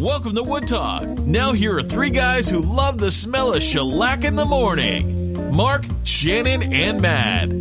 Welcome to Wood Talk. Now, here are three guys who love the smell of shellac in the morning Mark, Shannon, and Matt.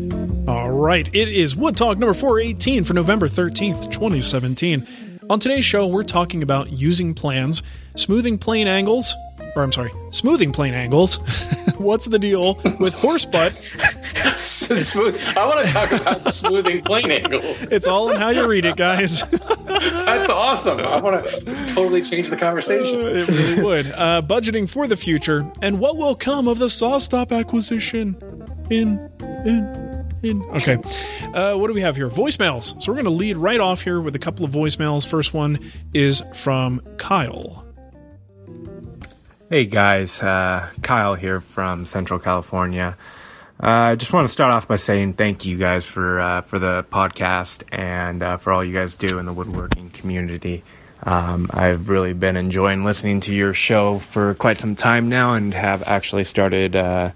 All right, it is Wood Talk number 418 for November 13th, 2017. On today's show, we're talking about using plans, smoothing plane angles, or I'm sorry, smoothing plane angles. What's the deal with horse butt? Smooth. I want to talk about smoothing plane angles. It's all in how you read it, guys. That's awesome. I want to totally change the conversation. it really would. Uh, budgeting for the future, and what will come of the SawStop acquisition in in in. Okay, uh, what do we have here? Voicemails. So we're going to lead right off here with a couple of voicemails. First one is from Kyle. Hey guys, uh, Kyle here from Central California. Uh, I just want to start off by saying thank you guys for uh, for the podcast and uh, for all you guys do in the woodworking community. Um, I've really been enjoying listening to your show for quite some time now, and have actually started uh,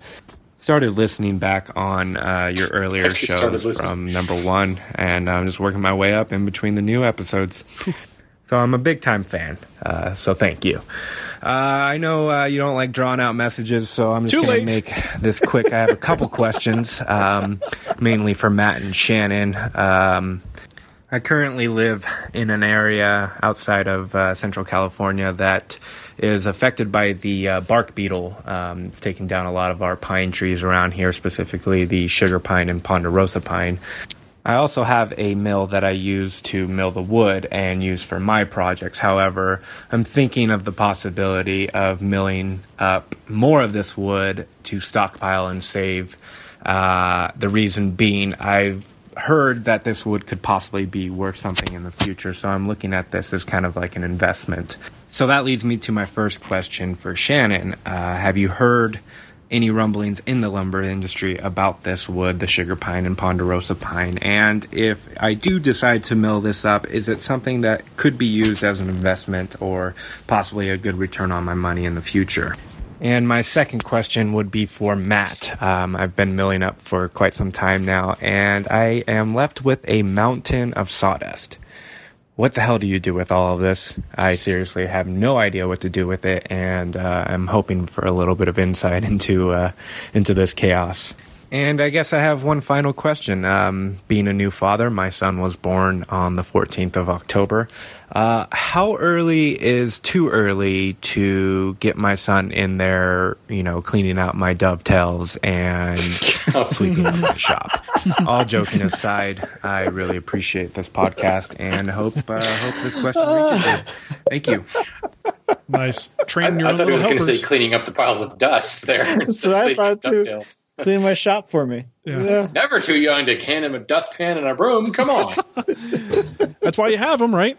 started listening back on uh, your earlier shows from number one, and I'm just working my way up in between the new episodes. So I'm a big time fan. Uh, so thank you. Uh, I know uh, you don't like drawn out messages, so I'm just going to make this quick. I have a couple questions, um, mainly for Matt and Shannon. Um, I currently live in an area outside of uh, Central California that is affected by the uh, bark beetle. Um, it's taking down a lot of our pine trees around here, specifically the sugar pine and ponderosa pine. I also have a mill that I use to mill the wood and use for my projects. However, I'm thinking of the possibility of milling up more of this wood to stockpile and save. Uh, the reason being, I've heard that this wood could possibly be worth something in the future, so I'm looking at this as kind of like an investment. So that leads me to my first question for Shannon. Uh, have you heard any rumblings in the lumber industry about this wood, the sugar pine and ponderosa pine? And if I do decide to mill this up, is it something that could be used as an investment or possibly a good return on my money in the future? And my second question would be for Matt. Um, I've been milling up for quite some time now, and I am left with a mountain of sawdust. What the hell do you do with all of this? I seriously have no idea what to do with it, and uh, I'm hoping for a little bit of insight into uh, into this chaos. And I guess I have one final question. Um, being a new father, my son was born on the 14th of October. Uh, how early is too early to get my son in there, you know, cleaning out my dovetails and sweeping up my shop? All joking aside, I really appreciate this podcast and hope uh, hope this question reaches you. Thank you. Nice. I, your I thought he was going to say cleaning up the piles of dust there. That's instead what I thought too. dovetails. Clean my shop for me. Yeah. Never too young to can him a dustpan and a broom. Come on. That's why you have them, right?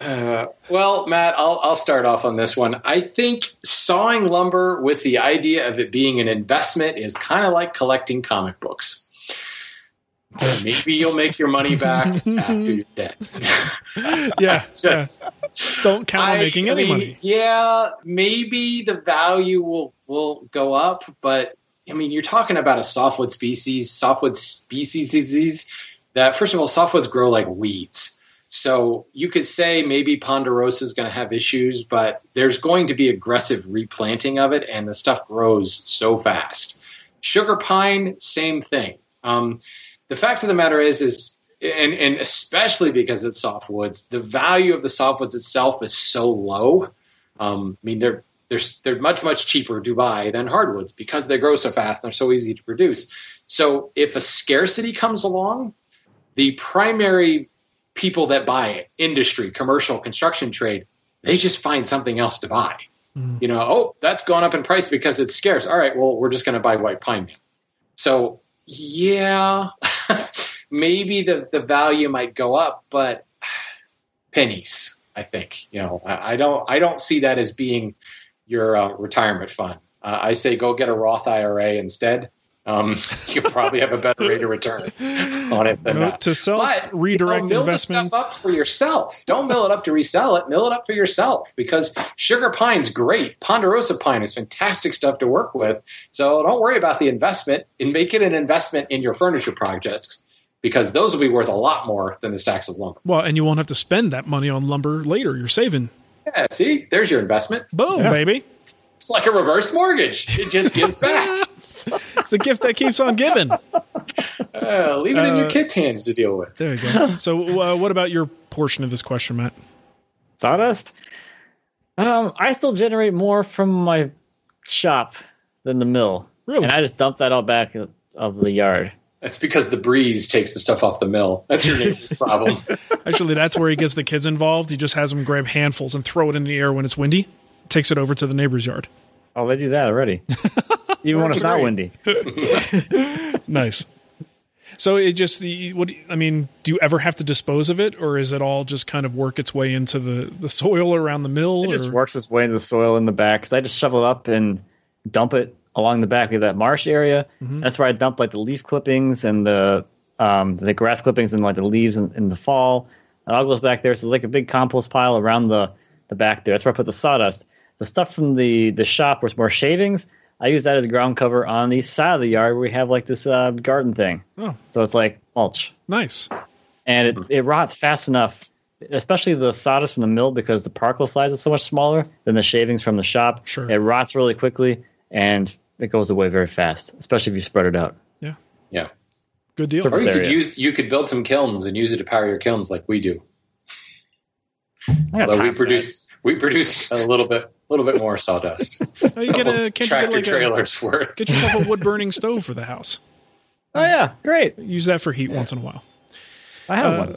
Uh, well, Matt, I'll, I'll start off on this one. I think sawing lumber with the idea of it being an investment is kind of like collecting comic books. maybe you'll make your money back after you're dead. yeah, yeah. Don't count on I- making I any mean, money. Yeah, maybe the value will will go up, but I mean, you're talking about a softwood species, softwood species that first of all, softwoods grow like weeds. So you could say maybe Ponderosa is going to have issues, but there's going to be aggressive replanting of it, and the stuff grows so fast. Sugar pine, same thing. Um, the fact of the matter is, is and and especially because it's softwoods, the value of the softwoods itself is so low. Um, I mean, they're they're they're much much cheaper to buy than hardwoods because they grow so fast and they're so easy to produce. So if a scarcity comes along, the primary people that buy it, industry, commercial, construction trade, they just find something else to buy. Mm. You know, oh, that's gone up in price because it's scarce. All right, well, we're just going to buy white pine now. So yeah, maybe the the value might go up, but pennies. I think you know. I, I don't. I don't see that as being your uh, retirement fund. Uh, I say go get a Roth IRA instead. Um, you probably have a better rate of return on it than Note that. to self, But, redirect you know, mill investment. stuff up for yourself. Don't mill it up to resell it. Mill it up for yourself because sugar pine's great. Ponderosa pine is fantastic stuff to work with. So don't worry about the investment and make it an investment in your furniture projects because those will be worth a lot more than the stacks of lumber. Well, and you won't have to spend that money on lumber later. You're saving. Yeah, see, there's your investment. Boom, baby. It's like a reverse mortgage. It just gives back. It's the gift that keeps on giving. Uh, leave it in your Uh, kids' hands to deal with. There you go. So, uh, what about your portion of this question, Matt? Sawdust? Um, I still generate more from my shop than the mill. Really? And I just dump that all back of- of the yard. That's because the breeze takes the stuff off the mill. That's your neighbor's problem. Actually, that's where he gets the kids involved. He just has them grab handfuls and throw it in the air when it's windy. Takes it over to the neighbor's yard. Oh, they do that already. Even when it's not windy. Nice. So it just the what? I mean, do you ever have to dispose of it, or is it all just kind of work its way into the the soil around the mill? It just works its way into the soil in the back because I just shovel it up and dump it along the back of that marsh area. Mhm. That's where I dump like the leaf clippings and the um, the grass clippings and like the leaves in, in the fall. It all goes back there. So it's like a big compost pile around the the back there. That's where I put the sawdust. The stuff from the the shop it's more shavings. I use that as ground cover on the side of the yard where we have like this uh, garden thing. Oh, So it's like mulch nice. and it, it rots fast enough, especially the sawdust from the mill because the particle size is so much smaller than the shavings from the shop. Sure. It rots really quickly and it goes away very fast, especially if you spread it out. Yeah, Yeah. good deal. Or you could use you could build some kilns and use it to power your kilns like we do. Although we produce we produce a little bit a little bit more sawdust. Oh, you get a can't you Tractor get like a, trailers worth. get yourself a wood burning stove for the house? Oh yeah, great. Use that for heat once in a while. I have Uh, one.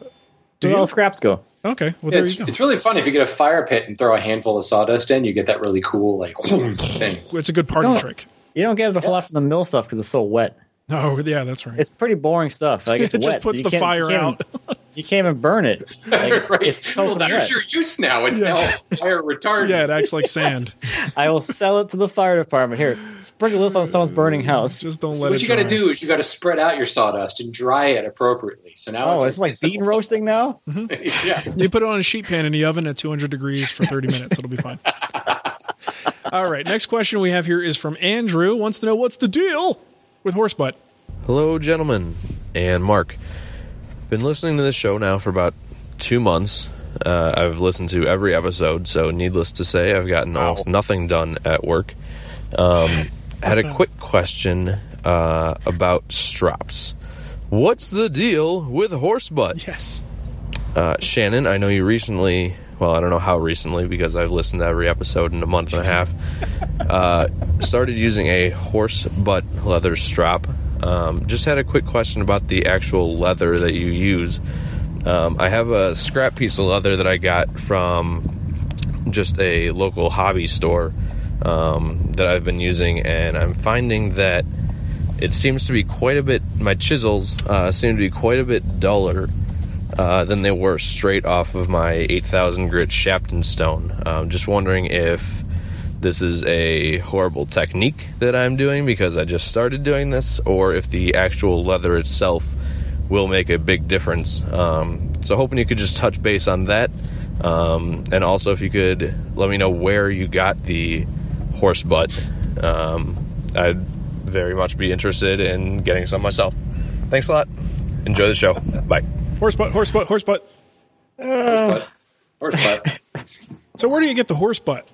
do Where all scraps go? Okay, well there it's, you go. it's really fun if you get a fire pit and throw a handful of sawdust in. You get that really cool like thing. It's a good party No. trick. You don't get it a whole lot from the mill stuff because it's so wet. Oh yeah, that's right. It's pretty boring stuff. Like it's it just wet, so puts you the fire you out. you can't even burn it. Like, it's, right. it's so well, there's your use now. It's Yeah. now fire retardant. yeah, it acts like sand. I will sell it to the fire department. Here, sprinkle this on someone's burning house. Just don't So let what it. you got to do is you got to spread out your sawdust and dry it appropriately. So now Oh, it's like bean roasting now. Mm-hmm. yeah. You put it on a sheet pan in the oven at 200 degrees for 30 minutes. It'll be fine. All right. Next question we have here is from Andrew. Wants to know what's the deal with horse butt. Hello, gentlemen, and Mark. Been listening to this show now for about two months. Uh, I've listened to every episode, so needless to say, I've gotten almost nothing done at work. Um, had a quick question uh, about straps. What's the deal with horse butt? Yes. Uh, Shannon, I know you recently, well, I don't know how recently because I've listened to every episode in a month and a half, uh, started using a horse butt leather strap. Um, just had a quick question about the actual leather that you use. Um, I have a scrap piece of leather that I got from just a local hobby store um, that I've been using, and I'm finding that it seems to be quite a bit, my chisels uh, seem to be quite a bit duller uh, than they were straight off of my 8000 grit Shapton stone. Um, just wondering if this is a horrible technique that I'm doing because I just started doing this, or if the actual leather itself will make a big difference. Um, so hoping you could just touch base on that, um, and also if you could let me know where you got the horse butt. Um, I'd very much be interested in getting some myself. Thanks a lot. Enjoy the show. Bye. Horse butt, horse butt, horse butt. Horse butt. Horse butt. So where do you get the horse butt?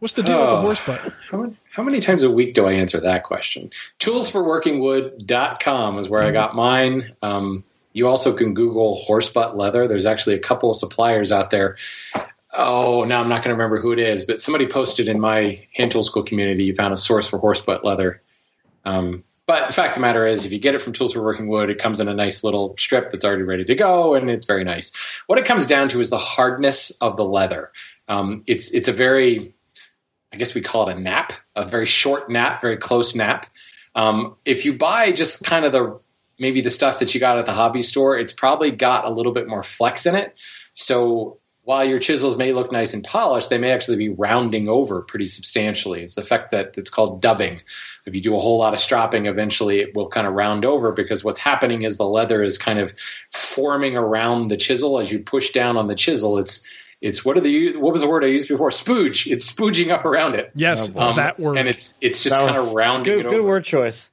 What's the deal with the Oh. horse butt? How many, how many times a week do I answer that question? Toolsforworkingwood.com is where I got mine. Um, you also can Google horse butt leather. There's actually a couple of suppliers out there. Oh, now I'm not going to remember who it is, but somebody posted in my hand tool school community you found a source for horse butt leather. Um, but the fact of the matter is, if you get it from Tools for Working Wood, it comes in a nice little strip that's already ready to go, and it's very nice. What it comes down to is the hardness of the leather. Um, it's it's a very I guess we call it a nap, a very short nap, very close nap. Um, if you buy just kind of the maybe the stuff that you got at the hobby store, it's probably got a little bit more flex in it. So while your chisels may look nice and polished, they may actually be rounding over pretty substantially. It's the fact that it's called dubbing. If you do a whole lot of stropping, eventually it will kind of round over because what's happening is the leather is kind of forming around the chisel as you push down on the chisel. It's it's what are the what was the word I used before? Spooge. It's spooging up around it. Yes, Um, that word. and it's it's just kind of rounding good, it good word choice.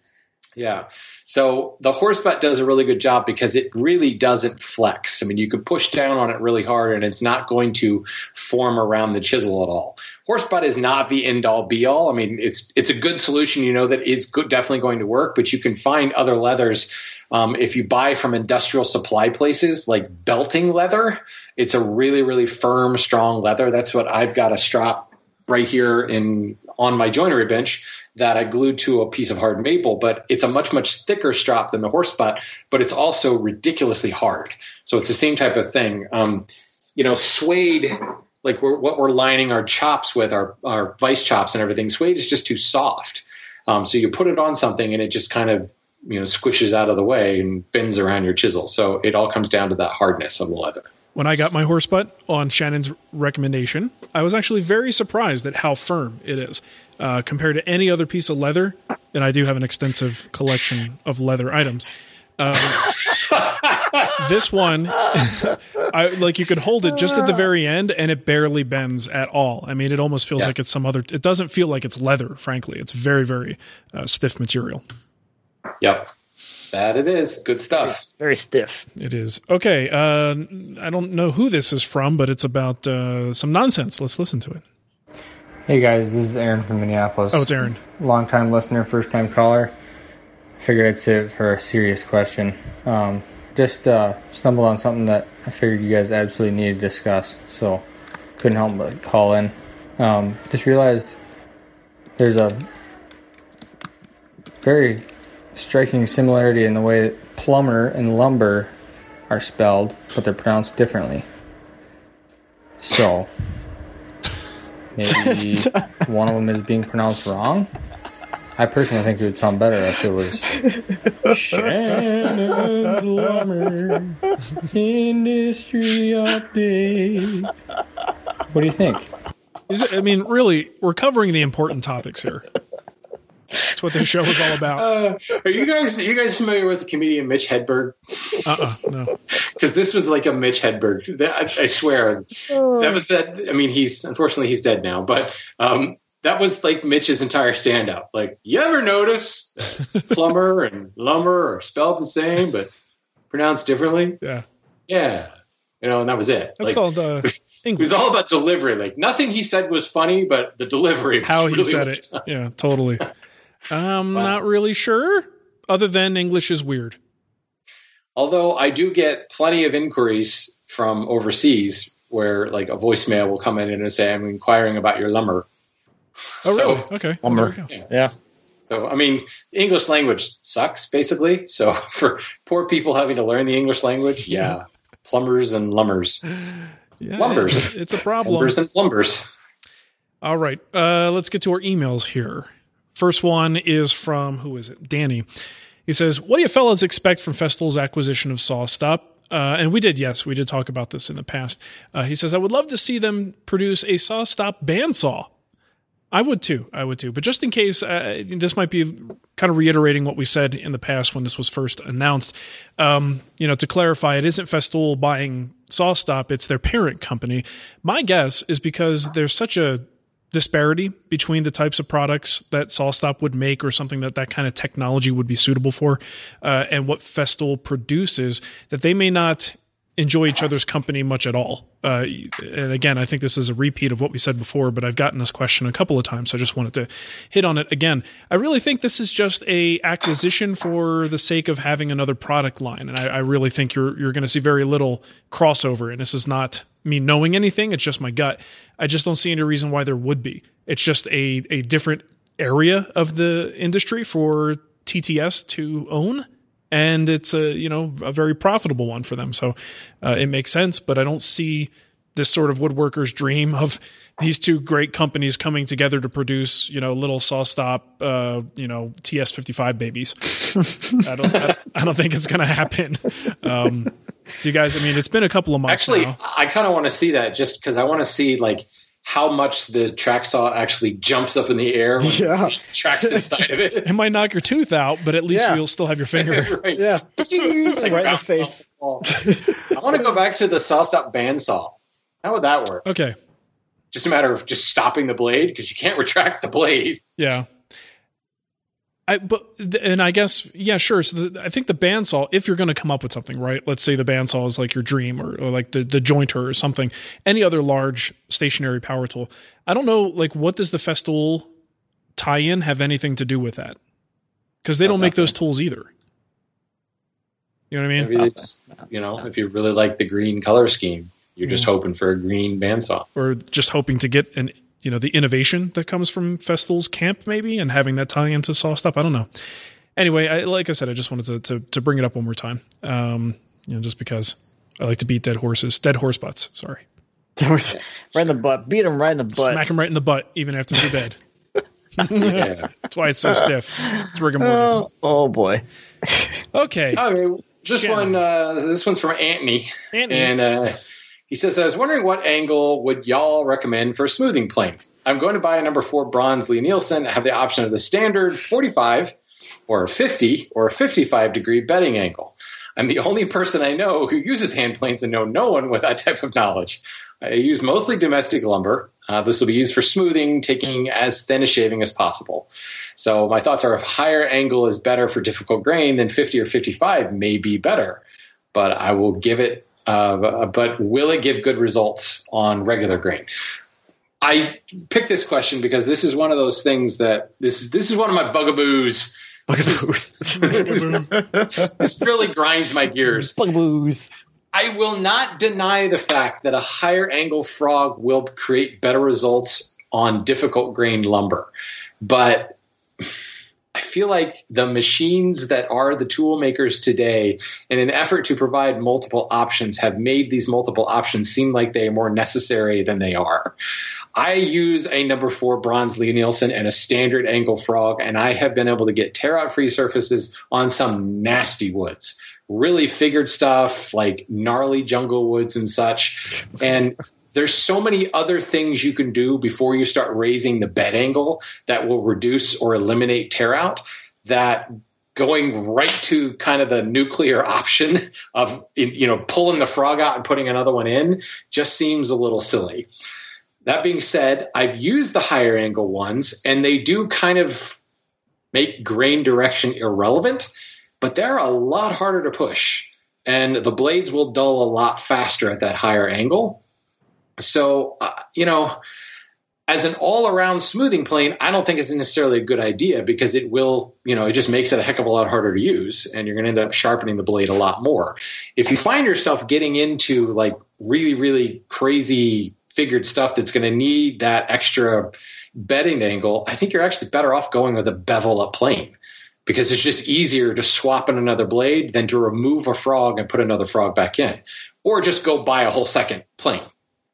Yeah. So the horse butt does a really good job because it really doesn't flex. I mean, you could push down on it really hard and it's not going to form around the chisel at all. Horse butt is not the end all be all. I mean, it's it's a good solution, you know, that is good, definitely going to work. But you can find other leathers um, if you buy from industrial supply places like belting leather. It's a really really firm, strong leather. That's what I've got a strap right here in on my joinery bench that I glued to a piece of hard maple, but it's a much, much thicker strap than the horse butt, but it's also ridiculously hard. So it's the same type of thing. Um, you know, suede, like we're, what we're lining our chops with, our, our vice chops and everything, suede is just too soft. Um, so you put it on something and it just kind of, you know, squishes out of the way and bends around your chisel. So it all comes down to that hardness of the leather. When I got my horse butt on Shannon's recommendation, I was actually very surprised at how firm it is uh, compared to any other piece of leather. And I do have an extensive collection of leather items. Um, this one, I like you could hold it just at the very end, and it barely bends at all. I mean, it almost feels Yeah. like it's some other. It doesn't feel like it's leather. Frankly, it's very, very uh, stiff material. Yep. That it is. Good stuff. Very stiff. It is okay. Uh, I don't know who this is from, but it's about uh, some nonsense. Let's listen to it. Hey guys, this is Aaron from Minneapolis. Oh, it's Aaron. Long time listener, first time caller. Figured I'd save it for a serious question. Um, just uh, stumbled on something that I figured you guys absolutely need to discuss, so couldn't help but call in. Um, just realized there's a very striking similarity in the way that plumber and lumber are spelled, but they're pronounced differently. So, maybe one of them is being pronounced wrong. I personally think it would sound better if it was Shannon's Lumber Industry Update. What do you think? Is it, I mean, really, we're covering the important topics here. That's what this show is all about. Uh, are you guys are you guys familiar with the comedian Mitch Hedberg? Uh, uh no. Because this was like a Mitch Hedberg. That- I, I swear, that was that. I mean, he's unfortunately he's dead now, but um, that was like Mitch's entire standout. Like, you ever notice that plumber and lumber are spelled the same but pronounced differently? Yeah, Yeah, you know, and that was it. that's Like, called uh, It was all about delivery. Like nothing he said was funny, but the delivery. Was How he said what it. Yeah, totally. I'm not really sure. Other than English is weird. Although I do get plenty of inquiries from overseas where like a voicemail will come in and say, I'm inquiring about your lumber. Oh, So- really? Okay. Lumber. There we. Yeah. So, I mean, English language sucks basically. So for poor people having to learn the English language, yeah, plumbers and lumbers, Yeah, Lumbers. It's, it's a problem. plumbers and plumbers. All right. Uh, let's get to our emails here. First one is from, who is it? Danny. He says, What do you fellas expect from Festool's acquisition of SawStop? Uh, and we did, yes, we did talk about this in the past. Uh, he says, I would love to see them produce a SawStop bandsaw. I would too. I would too. But just in case, uh, this might be kind of reiterating what we said in the past when this was first announced. Um, you know, to clarify, it isn't Festool buying SawStop; it's their parent company. My guess is because there's such a disparity between the types of products that SawStop would make or something that that kind of technology would be suitable for, uh, and what Festool produces, that they may not enjoy each other's company much at all. Uh, and again, I think this is a repeat of what we said before, but I've gotten this question a couple of times, so I just wanted to hit on it again. I really think this is just a acquisition for the sake of having another product line, and I, I really think you're you're going to see very little crossover. And this is not me knowing anything; it's just my gut. I just don't see any reason why there would be. It's just a a different area of the industry for TTS to own and it's a you know a very profitable one for them. So uh, it makes sense, but I don't see this sort of woodworker's dream of these two great companies coming together to produce you know little SawStop uh, you know TS fifty five babies. I don't I, I, don't think it's going to happen. Um, do you guys? I mean, it's been a couple of months. Actually, now. I kind of want to see that just because I want to see like how much the track saw actually jumps up in the air when Yeah. it tracks inside of it. It might knock your tooth out, but at least Yeah. you'll still have your finger. right. Yeah. Like Right in the face. off the wall. I want to go back to the SawStop bandsaw. How would that work? Okay. Just a matter of just stopping the blade because you can't retract the blade. Yeah. I but and I guess yeah sure so the, I think the bandsaw if you're going to come up with something right let's say the bandsaw is like your dream or, or like the the jointer or something any other large stationary power tool I don't know like what does the Festool tie-in have anything to do with that because they Oh, don't make those tools either you know what I mean Maybe just, you know, if you really like the green color scheme, you're just hoping for a green bandsaw. or just hoping to get an you know the innovation that comes from Festool's camp maybe and having that tie into SawStop. I don't know. Anyway, I, like I said, I just wanted to, to to bring it up one more time. Um, you know, just because I like to beat dead horses, dead horse butts. Sorry, right in the butt. Beat him right in the butt. smack him right in the butt even after they're dead. Yeah. That's why it's so stiff. It's rigor mortis. Oh, oh boy. Okay, Okay, this Shannon. one, uh, this one's from Anthony, Anthony. and uh, he says, "I was wondering what angle would y'all recommend for a smoothing plane? I'm going to buy a number four bronze Lie-Nielsen. I have the option of the standard 45 or a 50 or a 55 degree bedding angle. I'm the only person I know who uses hand planes and know no one with that type of knowledge. I use mostly domestic lumber. Uh, this will be used for smoothing, taking as thin a shaving as possible. So my thoughts are: if higher angle is better for difficult grain, then 50 or 55 may be better. But I will give it. Uh, but will it give good results on regular grain? I picked this question because this is one of those things that this is this is one of my bugaboos. this really grinds my gears. Bugaboos. I will not deny the fact that a higher angle frog will create better results on difficult grained lumber. But I feel like the machines that are the tool makers today, in an effort to provide multiple options, have made these multiple options seem like they are more necessary than they are. I use a number four bronze Lie-Nielsen and a standard angle frog, and I have been able to get tear out free surfaces on some nasty woods. Really figured stuff like gnarly jungle woods and such. And there's so many other things you can do before you start raising the bed angle that will reduce or eliminate tear out that going right to kind of the nuclear option of you know pulling the frog out and putting another one in just seems a little silly that being said, I've used the higher angle ones, and they do kind of make grain direction irrelevant, but they're a lot harder to push, and the blades will dull a lot faster at that higher angle. So, uh, you know, as an all around smoothing plane, I don't think it's necessarily a good idea because it will, you know, it just makes it a heck of a lot harder to use, and you're going to end up sharpening the blade a lot more. If you find yourself getting into like really, really crazy figured stuff that's going to need that extra bedding angle, I think you're actually better off going with a bevel up plane because it's just easier to swap in another blade than to remove a frog and put another frog back in, or just go buy a whole second plane.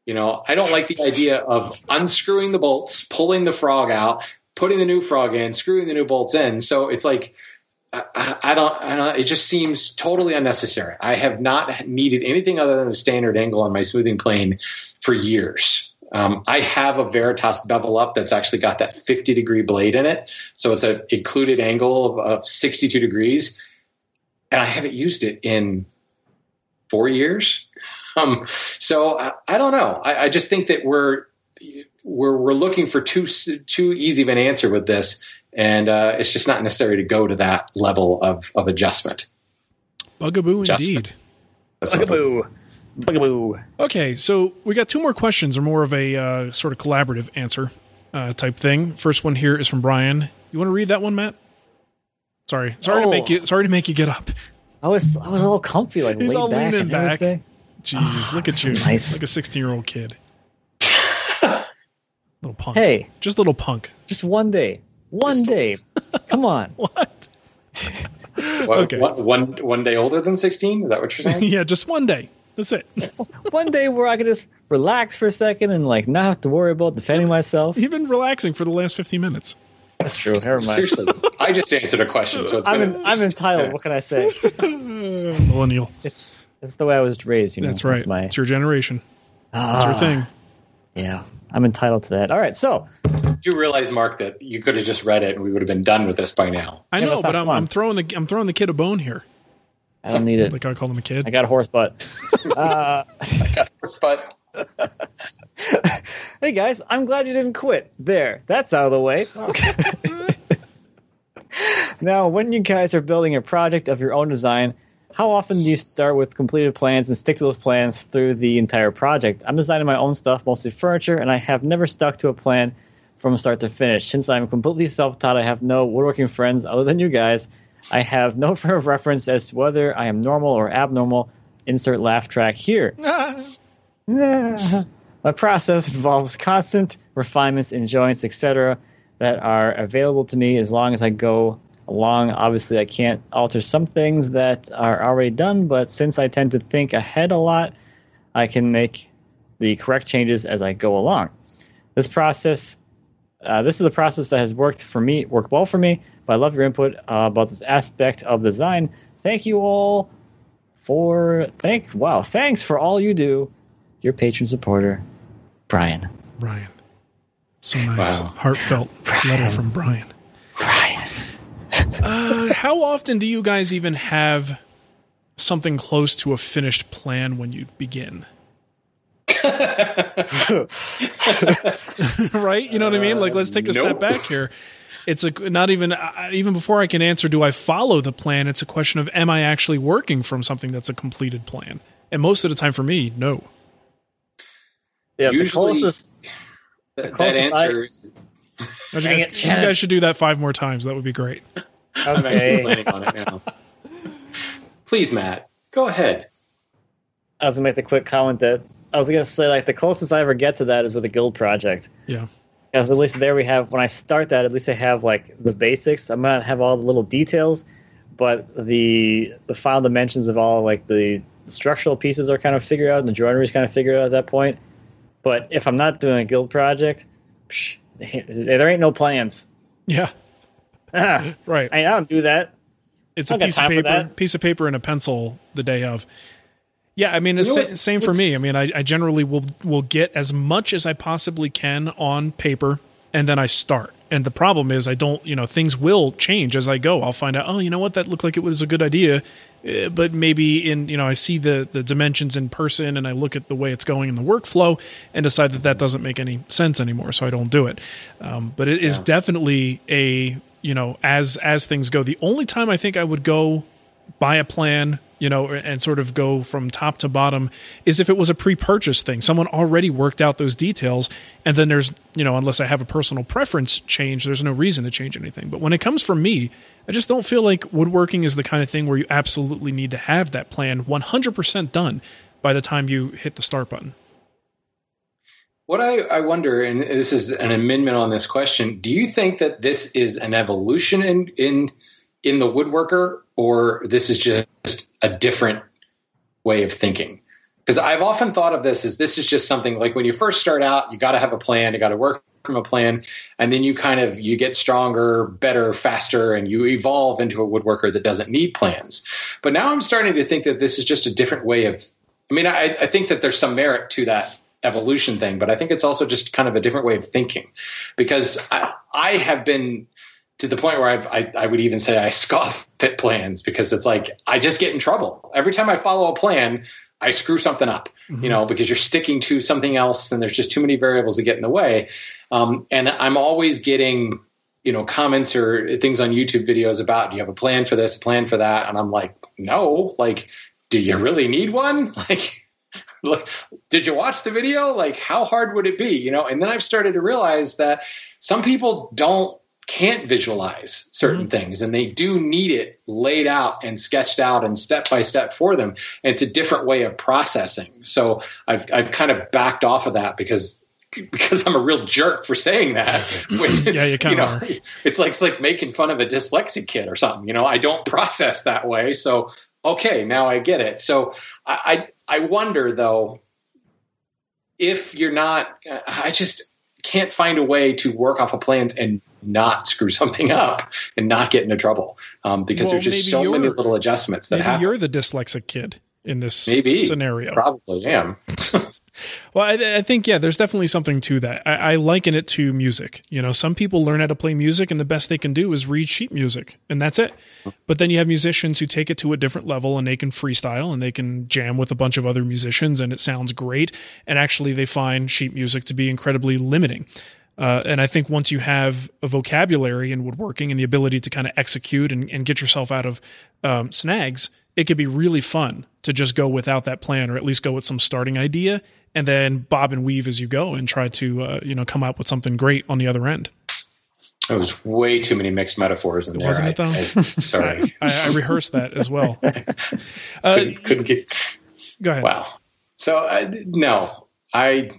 You know, I don't like the idea of unscrewing the bolts, pulling the frog out, putting the new frog in, screwing the new bolts in. So it's like I, I don't, I don't. It just seems totally unnecessary. I have not needed anything other than a standard angle on my smoothing plane for years. Um, I have a Veritas bevel up that's actually got that 50 degree blade in it. So it's an included angle of, of 62 degrees. And I haven't used it in four years. Um, so I, I, don't know. I, I, just think that we're, we're, we're looking for too, too easy of an answer with this. And uh, it's just not necessary to go to that level of, of adjustment. Bugaboo adjustment. indeed. Bugaboo. Bugaboo. Okay, so we got two more questions, or more of a uh, sort of collaborative answer uh, type thing. First one here is from Brian. You want to read that one, Matt? Sorry, sorry oh. to make you. Sorry to make you get up. I was I was all comfy, like he's all back leaning back. Jeez, oh, look at you, nice. like a sixteen year old kid. little punk. Hey, just little punk. Just one day. One day. Come on. what? what? Okay. What, one one day older than sixteen? Is that what you're saying? yeah, just one day. That's it. One day where I can just relax for a second and like not have to worry about defending myself. You've been relaxing for the last fifteen minutes. That's true. Never mind. Seriously, I just answered a question. So I'm, in, I'm entitled. What can I say? Millennial. It's it's the way I was raised. You know. That's right. My... It's your generation. That's your thing. Yeah, I'm entitled to that. All right, so. Do you realize, Mark, that you could have just read it and we would have been done with this by now? I know, yeah, but I'm, I'm, throwing the I'm throwing the kid a bone here. I don't need it. Like I call him a kid. I got a horse butt. uh, I got a horse butt. hey guys, I'm glad you didn't quit. There, that's out of the way. now, when you guys are building a project of your own design, how often do you start with completed plans and stick to those plans through the entire project? I'm designing my own stuff, mostly furniture, and I have never stuck to a plan from start to finish. Since I'm completely self taught, I have no woodworking friends other than you guys. I have no frame of reference as to whether I am normal or abnormal. Insert laugh track here. My process involves constant refinements in joints, etc., that are available to me as long as I go along. Obviously, I can't alter some things that are already done, but since I tend to think ahead a lot, I can make the correct changes as I go along. This process, uh, this is a process that has worked for me, worked well for me. But I love your input uh, about this aspect of design. Thank you all for thank wow thanks for all you do. Your patron supporter, Brian. Brian, so nice, wow. heartfelt Brian. letter from Brian. Uh, how often do you guys even have something close to a finished plan when you begin? right? You know what I mean? Like, let's take a nope. step back here. It's a, not even uh, even before I can answer. Do I follow the plan? It's a question of am I actually working from something that's a completed plan? And most of the time, for me, no. Yeah, usually the closest, the closest that answer. I, you, guys, you guys should do that five more times. That would be great. I'm actually planning on it now. Please, Matt, go ahead. I was gonna make the quick comment that I was gonna say like the closest I ever get to that is with a guild project. Yeah. Because at least there we have when I start that, at least I have like the basics. I might not have all the little details, but the the final dimensions of all like the, the structural pieces are kind of figured out and the joinery is kind of figured out at that point. But if I'm not doing a guild project, psh, there ain't no plans. Yeah. Right. I, don't do that. It's a piece of paper, piece of paper and a pencil the day of. Yeah, I mean, it's you know same for me. I mean, I, I generally will will get as much as I possibly can on paper, and then I start. And the problem is, I don't. You know, things will change as I go. I'll find out. Oh, you know what? That looked like it was a good idea, eh, but maybe in you know, I see the the dimensions in person, and I look at the way it's going in the workflow, and decide that that doesn't make any sense anymore. So I don't do it. Um, but it yeah. is definitely a you know, as as things go. The only time I think I would go buy a plan, you know, and sort of go from top to bottom is if it was a pre-purchase thing. Someone already worked out those details and then there's, you know, unless I have a personal preference change, there's no reason to change anything. But when it comes from me, I just don't feel like woodworking is the kind of thing where you absolutely need to have that plan 100% done by the time you hit the start button. What I, I wonder, and this is an amendment on this question, do you think that this is an evolution in in in the woodworker, or this is just a different way of thinking? Because I've often thought of this as this is just something like when you first start out, you got to have a plan, you got to work from a plan, and then you kind of you get stronger, better, faster, and you evolve into a woodworker that doesn't need plans. But now I'm starting to think that this is just a different way of. I mean, I, I think that there's some merit to that evolution thing, but I think it's also just kind of a different way of thinking because I, I have been to the point where I've, I, I would even say I scoff at plans because it's like I just get in trouble every time I follow a plan. I screw something up, mm-hmm. you know, because you're sticking to something else, and there's just too many variables to get in the way. Um, and I'm always getting, you know, comments or things on YouTube videos about, do you have a plan for this, a plan for that? And I'm like, no, like, do you really need one? Like, did you watch the video? Like, how hard would it be? You know, and then I've started to realize that some people don't can't visualize certain mm-hmm. things and they do need it laid out and sketched out and step by step for them and it's a different way of processing so i've i've kind of backed off of that because because I'm a real jerk for saying that. Which, yeah, you kind you of know, It's like it's like making fun of a dyslexic kid or something. You know, I don't process that way. So okay, now I get it. So I I, wonder though if you're not. I just can't find a way to work off of plans and not screw something up and not get into trouble um, because well, there's just so many little adjustments that maybe happen. You're the dyslexic kid in this maybe scenario. Probably am. well, I, I, think yeah, there's definitely something to that. I, I, liken it to music. You know, some people learn how to play music, and the best they can do is read sheet music, and that's it. But then you have musicians who take it to a different level, and they can freestyle, and they can jam with a bunch of other musicians, and it sounds great. And actually, they find sheet music to be incredibly limiting. Uh, and I think once you have a vocabulary in woodworking and the ability to kind of execute and, and get yourself out of um, snags, it could be really fun to just go without that plan or at least go with some starting idea and then bob and weave as you go and try to uh, you know come up with something great on the other end. It was way too many mixed metaphors in there. Wasn't it though? I, I, sorry, I, I, rehearsed that as well. Uh, couldn't, couldn't, get. Go ahead. Wow. So uh, no, I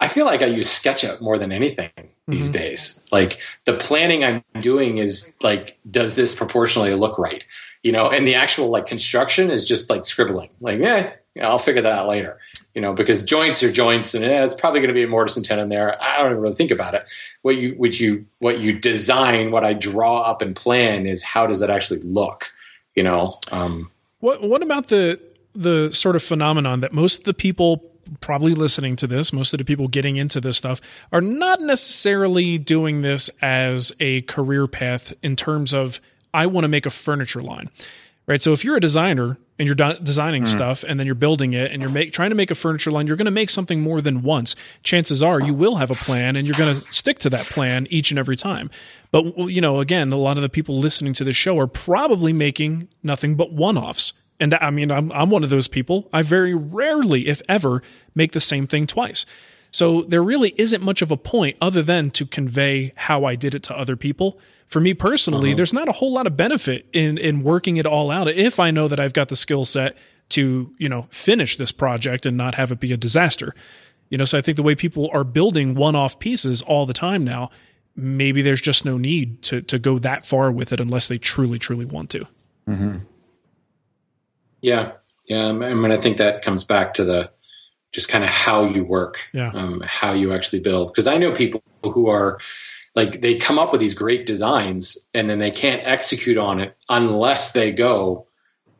I feel like I use SketchUp more than anything these mm-hmm. days. Like the planning I'm doing is like, does this proportionally look right? You know, and the actual like construction is just like scribbling. Like, yeah, I'll figure that out later. You know, because joints are joints, and it's probably going to be a mortise and tenon there. I don't even really think about it. What you, what you, what you design, what I draw up and plan is how does it actually look? You know. Um, what What about the the sort of phenomenon that most of the people probably listening to this, most of the people getting into this stuff are not necessarily doing this as a career path in terms of, I want to make a furniture line. Right. So if you're a designer and you're designing mm. stuff and then you're building it and you're make, trying to make a furniture line, you're going to make something more than once. Chances are you will have a plan and you're going to stick to that plan each and every time. But, you know, again, a lot of the people listening to this show are probably making nothing but one offs and I mean, I'm, I'm one of those people. I very rarely, if ever, make the same thing twice. So there really isn't much of a point other than to convey how I did it to other people. For me personally, uh-huh. there's not a whole lot of benefit in in working it all out if I know that I've got the skill set to, you know, finish this project and not have it be a disaster. You know, so I think the way people are building one-off pieces all the time now, maybe there's just no need to to go that far with it unless they truly truly want to. Mm-hmm. Yeah, yeah. I mean, I think that comes back to the just kind of how you work, yeah. um, how you actually build. Because I know people who are like they come up with these great designs and then they can't execute on it unless they go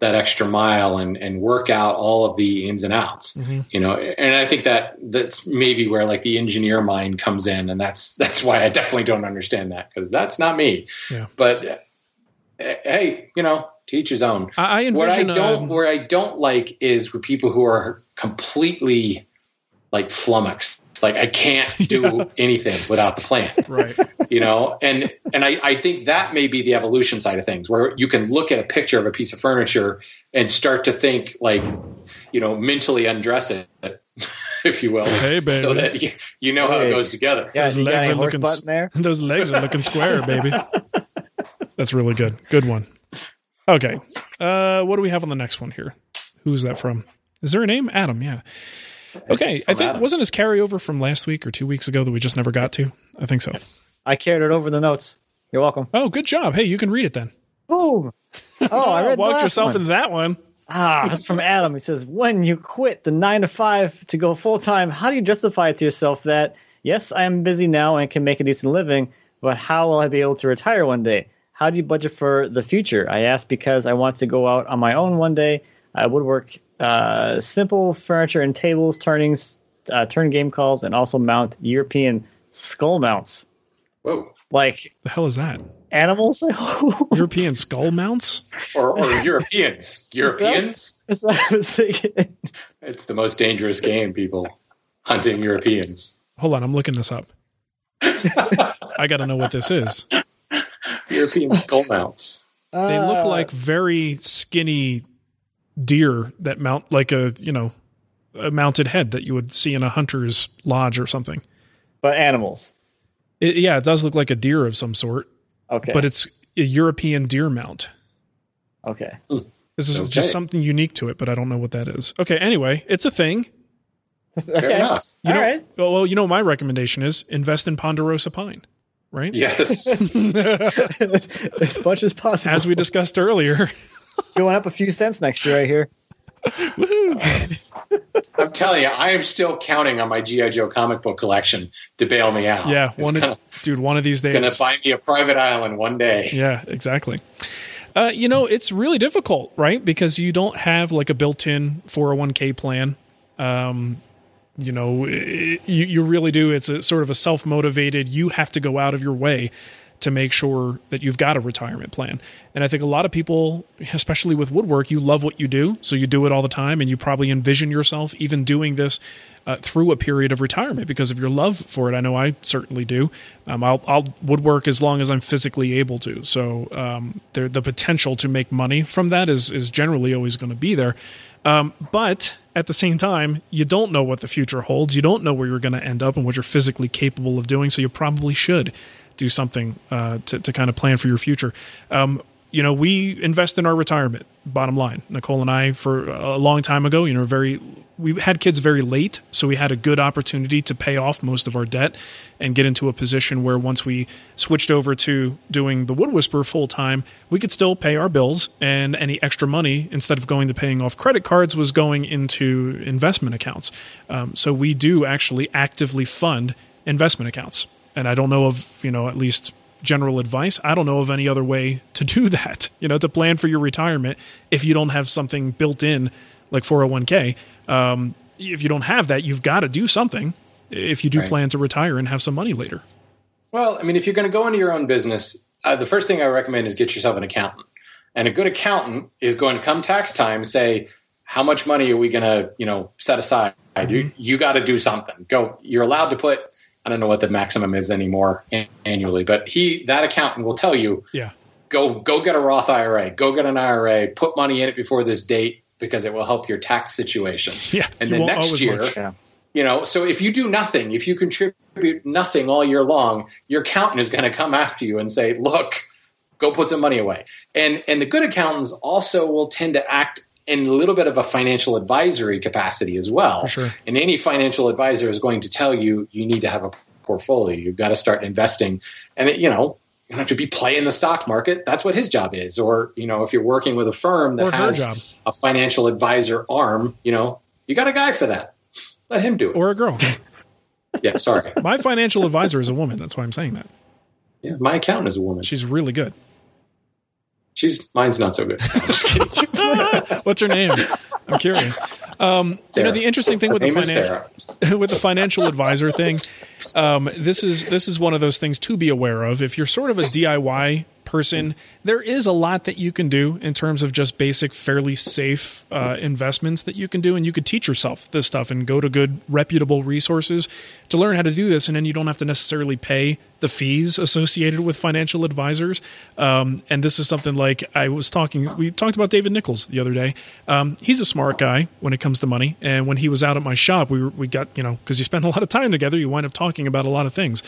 that extra mile and and work out all of the ins and outs mm-hmm. you know and i think that that's maybe where like the engineer mind comes in and that's that's why i definitely don't understand that because that's not me yeah. but hey you know to each his own. I envision what I don't um, where I don't like is for people who are completely like flummoxed. Like I can't do yeah. anything without the plan. Right. You know, and and I, I think that may be the evolution side of things, where you can look at a picture of a piece of furniture and start to think like, you know, mentally undress it, if you will. Hey, baby. So that you, you know how it goes together. Yeah, those legs are looking there? those legs are looking square, baby. That's really good. Good one. Okay. Uh, what do we have on the next one here? Who's that from? Is there a name? Adam, yeah. Okay, I think Adam. wasn't his carryover from last week or two weeks ago that we just never got to? I think so. Yes. I carried it over the notes. You're welcome. Oh, good job. Hey, you can read it then. Boom. Oh, I read Walk yourself one. into that one. Ah, that's from Adam. He says, When you quit the nine to five to go full time, how do you justify it to yourself that, yes, I am busy now and can make a decent living, but how will I be able to retire one day? how do you budget for the future? I ask because I want to go out on my own one day. I would work uh, simple furniture and tables, turning uh, turn game calls and also mount European skull mounts. Whoa. Like The hell is that? animals? European skull mounts? Or, or Europeans. Europeans? That's what I was thinking. It's the most dangerous game, people. Hunting Europeans. Hold on, I'm looking this up. I got to know what this is. European skull mounts. They look Uh, like very skinny deer that mount like a, you know, a mounted head that you would see in a hunter's lodge or something. but animals. It, yeah, it does look like a deer of some sort, Okay. but it's a European deer mount. okay. Hmm. This is Okay. just something unique to it, but I don't know what that is. Okay, anyway, it's a thing. Fair Okay. enough. You All know, right. well, well, you know, my recommendation is invest in Ponderosa pine, right? Yes. as much as possible. As we discussed earlier. going up a few cents next year, right here. Woohoo. I'm telling you, I am still counting on my G.I. Joe comic book collection to bail me out. Yeah, it's one gonna, of, dude, one of these it's gonna days. buy me a private island one day. Yeah, exactly. Uh, you know, it's really difficult, right? Because you don't have like a built-in 401k plan. Um, you know, it, you you really do. It's a sort of a self-motivated. You have to go out of your way to make sure that you've got a retirement plan. And I think a lot of people, especially with woodwork, you love what you do, so you do it all the time, and you probably envision yourself even doing this uh, through a period of retirement because of your love for it. I know I certainly do. Um, I'll, I'll woodwork as long as I'm physically able to. So um, there, the potential to make money from that is is generally always going to be there. Um, but at the same time, you don't know what the future holds. You don't know where you're going to end up and what you're physically capable of doing. So you probably should do something uh, to, to kind of plan for your future. Um, you know, we invest in our retirement. Bottom line, Nicole and I, for a long time ago, you know, very we had kids very late, so we had a good opportunity to pay off most of our debt and get into a position where once we switched over to doing the Wood Whisperer full time, we could still pay our bills, and any extra money instead of going to paying off credit cards was going into investment accounts. Um, so we do actually actively fund investment accounts, and I don't know of you know at least general advice. I don't know of any other way to do that, you know, to plan for your retirement if you don't have something built in like 401k. Um, if you don't have that, you've got to do something if you do Right. plan to retire and have some money later. Well, I mean, if you're going to go into your own business, uh, the first thing I recommend is get yourself an accountant. And a good accountant is going to come tax time say, how much money are we going to, you know, set aside? You, you got to do something. Go. You're allowed to put. I don't know what the maximum is anymore annually, but he that accountant will tell you, Yeah. go go get a Roth IRA, go get an IRA, put money in it before this date because it will help your tax situation. Yeah. And you then next year. Yeah. you know so if you do nothing if you contribute nothing all year long your accountant is going to come after you and say look go put some money away and and the good accountants also will tend to act in a little bit of a financial advisory capacity as well sure. and any financial advisor is going to tell you you need to have a portfolio you've got to start investing and it, you know you don't have to be playing the stock market that's what his job is or you know if you're working with a firm that Or has a financial advisor arm you know you got a guy for that let him do it Or a girl. yeah, sorry. My financial advisor is a woman. That's why I'm saying that. Yeah, my accountant is a woman. She's really good. She's mine's not so good. I'm just kidding. What's her name? I'm curious. Um, you know, the interesting thing Her with the financial with the financial advisor thing, um, this is this is one of those things to be aware of. If you're sort of a DIY person, there is a lot that you can do in terms of just basic, fairly safe uh, investments that you can do, and you could teach yourself this stuff and go to good, reputable resources to learn how to do this, and then you don't have to necessarily pay the fees associated with financial advisors. Um, and this is something like I was talking, we talked about David Nichols the other day. Um, he's a smart guy when it comes to money, and when he was out at my shop, we we got you know because you spend a lot of time together, you wind up talking about a lot of things.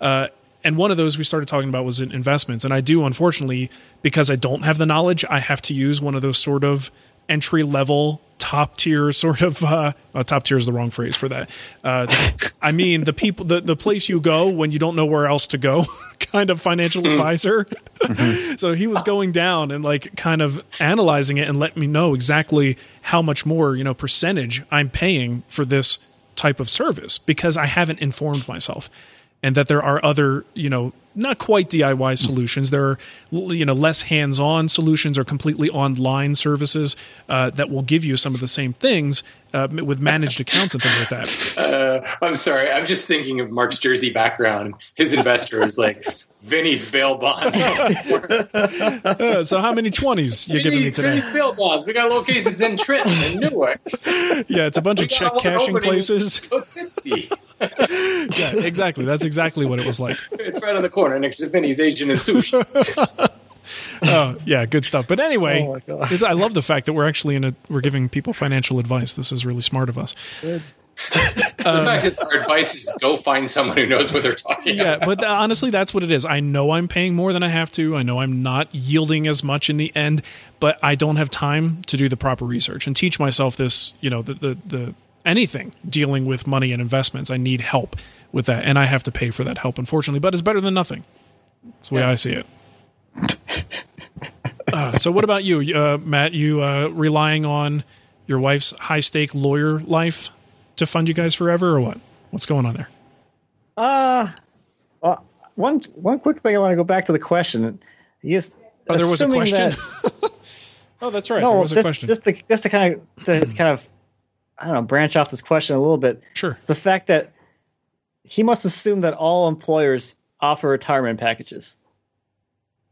Uh, and one of those we started talking about was in investments. And I do, unfortunately, because I don't have the knowledge, I have to use one of those sort of entry level, top tier sort of. Uh, uh, top tier is the wrong phrase for that. Uh, I mean the people, the the place you go when you don't know where else to go, kind of financial advisor. so he was going down and like kind of analyzing it and let me know exactly how much more you know percentage I'm paying for this type of service because I haven't informed myself and that there are other, you know, not quite DIY solutions. There are you know less hands-on solutions or completely online services uh, that will give you some of the same things uh, with managed accounts and things like that. Uh, I'm sorry. I'm just thinking of Marc's Jersey background. His investor is like Vinny's bail bond. Uh, so how many twenties you giving me today? Vinny's bail bonds. We got locations in Trenton and Newark. Yeah, it's a bunch We of check cashing places. 50. yeah, exactly. That's exactly what it was like. It's right on the corner next to Vinny's Asian and Sushi. Oh, yeah, good stuff. But anyway, Oh my God. I love the fact that we're actually in a we're giving people financial advice. This is really smart of us. the fact is, our advice is go find someone who knows what they're talking Yeah, about. but honestly, that's what it is. I know I'm paying more than I have to. I know I'm not yielding as much in the end, but I don't have time to do the proper research and teach myself this. You know, the the, the anything dealing with money and investments. I need help with that, and I have to pay for that help, unfortunately. But it's better than nothing. That's the way I see it. Uh, so, what about you, uh, Matt? You uh, relying on your wife's high stake lawyer life to fund you guys forever, or what? What's going on there? Uh, well, one one quick thing I want to go back to the question. Yes, Oh, there was a question. that- oh, that's right. no, there was a just, question. just to just to kind of to kind of I don't know branch off this question a little bit. Sure. The fact that he must assume that all employers offer retirement packages.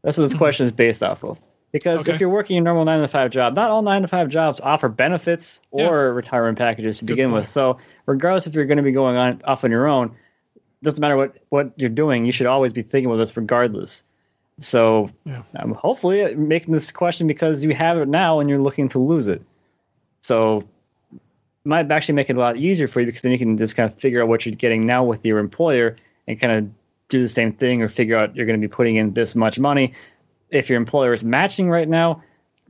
That's what this question is based off of. Because. Okay. if you're working a normal nine to five job, not all nine to five jobs offer benefits or Yeah. retirement packages to Good begin point. with. So regardless if you're going to be going on off on your own, doesn't matter what what you're doing. You should always be thinking with this regardless. So Yeah. um, hopefully making this question because you have it now and you're looking to lose it. So it might actually make it a lot easier for you because then you can just kind of figure out what you're getting now with your employer and kind of do the same thing or figure out you're going to be putting in this much money. If your employer is matching right now,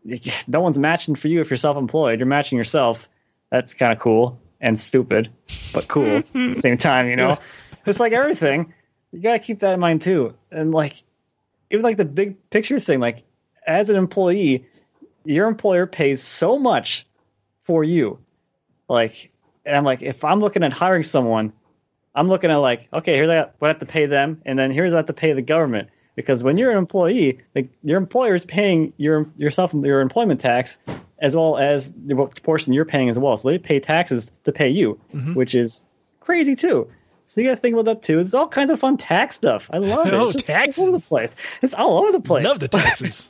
no one's matching for you if you're self-employed. You're matching yourself. That's kind of cool and stupid, but cool at the same time. You know, it's like everything. You gotta keep that in mind too. And like, even like the big picture thing. Like, as an employee, your employer pays so much for you. Like, and I'm like, if I'm looking at hiring someone, I'm looking at like, okay, here's what I have to pay them, and then here's what I have to pay the government. Because when you're an employee, like your employer is paying your yourself your employment tax as well as the portion you're paying as well. So they pay taxes to pay you, which is crazy too. So you got to think about that too. It's all kinds of fun tax stuff. I love it. Oh, It's taxes. all over the place. It's all over the place. Love the taxes.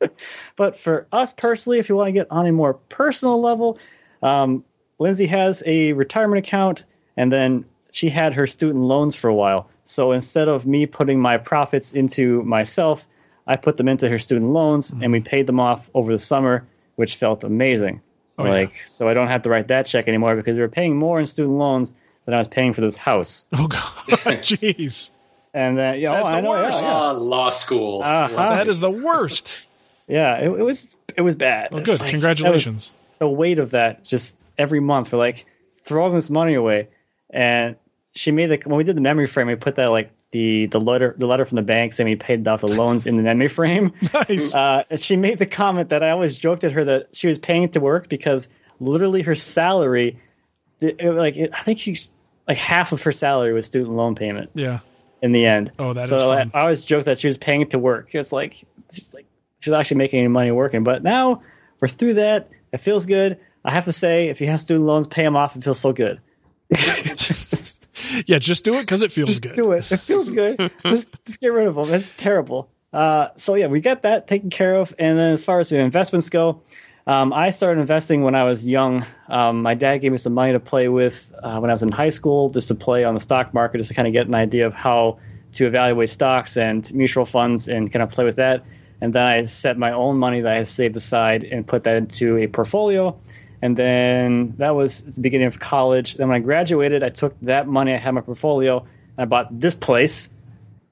But for us personally, if you want to get on a more personal level, um, Lindsay has a retirement account, and then she had her student loans for a while. So instead of me putting my profits into myself, I put them into her student loans, and we paid them off over the summer, which felt amazing. Oh, yeah. like, so I don't have to write that check anymore because we were paying more in student loans than I was paying for this house. oh God, jeez, And uh, yeah, That's oh, the I know, yeah, worst. yeah. Ah, law school. Uh-huh. that is the worst. Yeah, it, it was it was bad. Well, good. like- Congratulations. the weight of that just every month we're like throwing this money away and she made the when we did the memory frame we put that like the the letter the letter from the bank saying we paid off the loans in the memory frame Nice. uh, and she made the comment that i always joked at her that she was paying it to work because literally her salary it, it, like it, i think she like half of her salary was student loan payment Yeah. in the end. Oh, that is so fun. I, I always joked that she was paying it to work. It's like she's like she's actually making any money working. But now we're through that. It feels good. I have to say, if you have student loans, pay them off. It feels so good. Yeah, just do it because it feels good. Do it. It feels good. just, just get rid of them. It's terrible. Uh, so yeah, we got that taken care of. And then as far as the investments go, um, I started investing when I was young. Um, my dad gave me some money to play with uh, when I was in high school, just to play on the stock market, just to kind of get an idea of how to evaluate stocks and mutual funds and kind of play with that. And then I set my own money that I had saved aside and put that into a portfolio. And then that was the beginning of college. Then when I graduated, I took that money I had in my portfolio and I bought this place.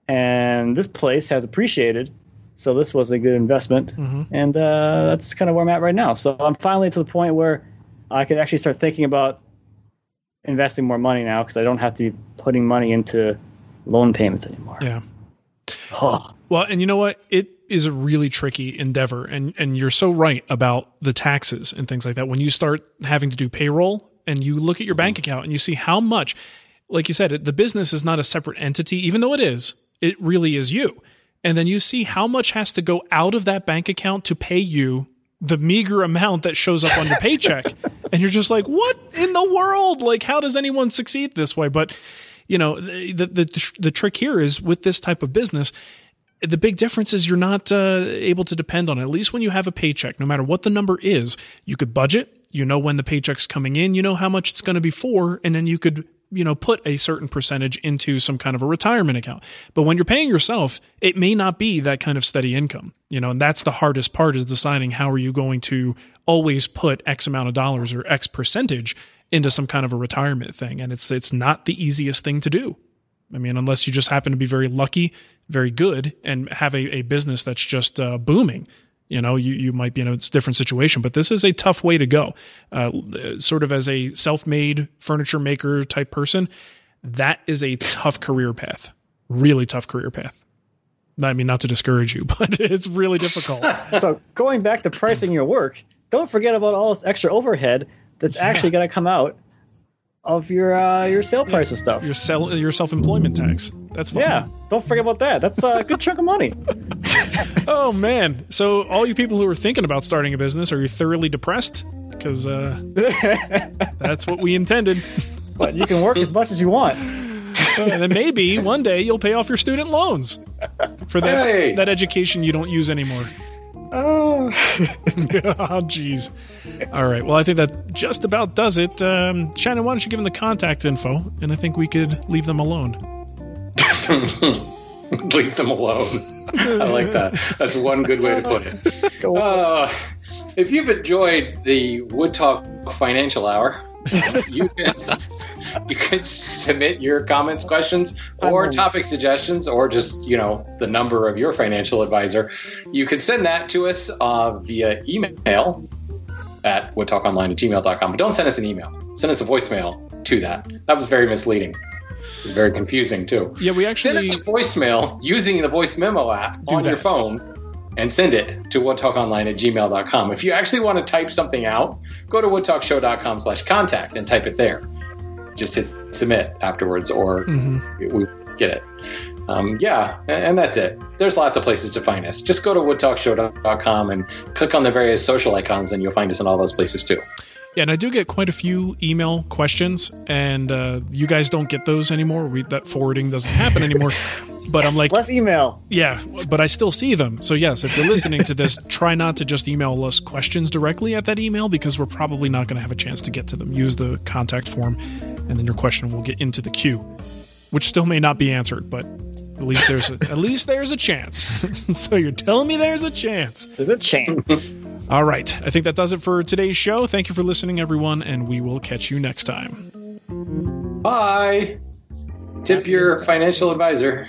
And this place has appreciated. So this was a good investment. And uh, that's kind of where I'm at right now. So I'm finally to the point where I could actually start thinking about investing more money now because I don't have to be putting money into loan payments anymore. Yeah. Oh, Well, and you know what? It is a really tricky endeavor, and and you're so right about the taxes and things like that. When you start having to do payroll, and you look at your bank mm-hmm. account and you see how much, like you said, the business is not a separate entity, even though it is. It really is you. And then you see how much has to go out of that bank account to pay you the meager amount that shows up on your paycheck. and you're just like, what in the world? Like, how does anyone succeed this way? But, you know, the, the, the trick here is with this type of business, the big difference is you're not uh, able to depend on it. At least when you have a paycheck, no matter what the number is, you could budget. You know when the paycheck's coming in. You know how much it's going to be for, and then you could you know put a certain percentage into some kind of a retirement account. But when you're paying yourself, it may not be that kind of steady income. You know, and that's the hardest part is deciding how are you going to always put X amount of dollars or X percentage into some kind of a retirement thing, and it's it's not the easiest thing to do. I mean, unless you just happen to be very lucky very good and have a, a business that's just uh, booming you know you, you might be in a different situation but this is a tough way to go. Uh, sort of as a self-made furniture maker type person that is a tough career path. Really tough career path. I mean not to discourage you but it's really difficult. So going back to pricing your work don't forget about all this extra overhead that's yeah. actually going to come out of your uh, your sale price of stuff. Your sell your self employment tax. That's fine. Yeah, don't forget about that. That's a good chunk of money. oh man! So all you people who are thinking about starting a business, are you thoroughly depressed? Because uh, that's what we intended. But you can work as much as you want. and then maybe one day you'll pay off your student loans for that hey. that education you don't use anymore. Oh, oh, jeez. All right. Well, I think that just about does it. Um, Shannon, why don't you give them the contact info, and I think we could leave them alone. leave them alone. I like that. That's one good way to put it. Uh, if you've enjoyed the Wood Talk Financial Hour, you can you can submit your comments, questions, or topic suggestions, or just you know the number of your financial advisor. You can send that to us uh, via email at woodtalkonline at gmail.com. But don't send us an email. Send us a voicemail to that. That was very misleading. It was very confusing too. Yeah, we actually send us a voicemail using the voice memo app on that. your phone and send it to woodtalkonline at gmail.com. If you actually want to type something out, go to woodtalkshow.com slash contact and type it there. Just hit submit afterwards or mm-hmm. we get it. Um, yeah, and that's it. There's lots of places to find us. Just go to woodtalkshow.com and click on the various social icons, and you'll find us in all those places too. Yeah, and I do get quite a few email questions, and uh, you guys don't get those anymore. We, that forwarding doesn't happen anymore. But I'm like, less email. Yeah, but I still see them. So yes, if you're listening to this, try not to just email us questions directly at that email because we're probably not going to have a chance to get to them. Use the contact form, and then your question will get into the queue, which still may not be answered, but at least there's a, at least there's a chance. so you're telling me there's a chance. There's a chance. All right. I think that does it for today's show. Thank you for listening, everyone, and we will catch you next time. Bye. Tip your financial advisor.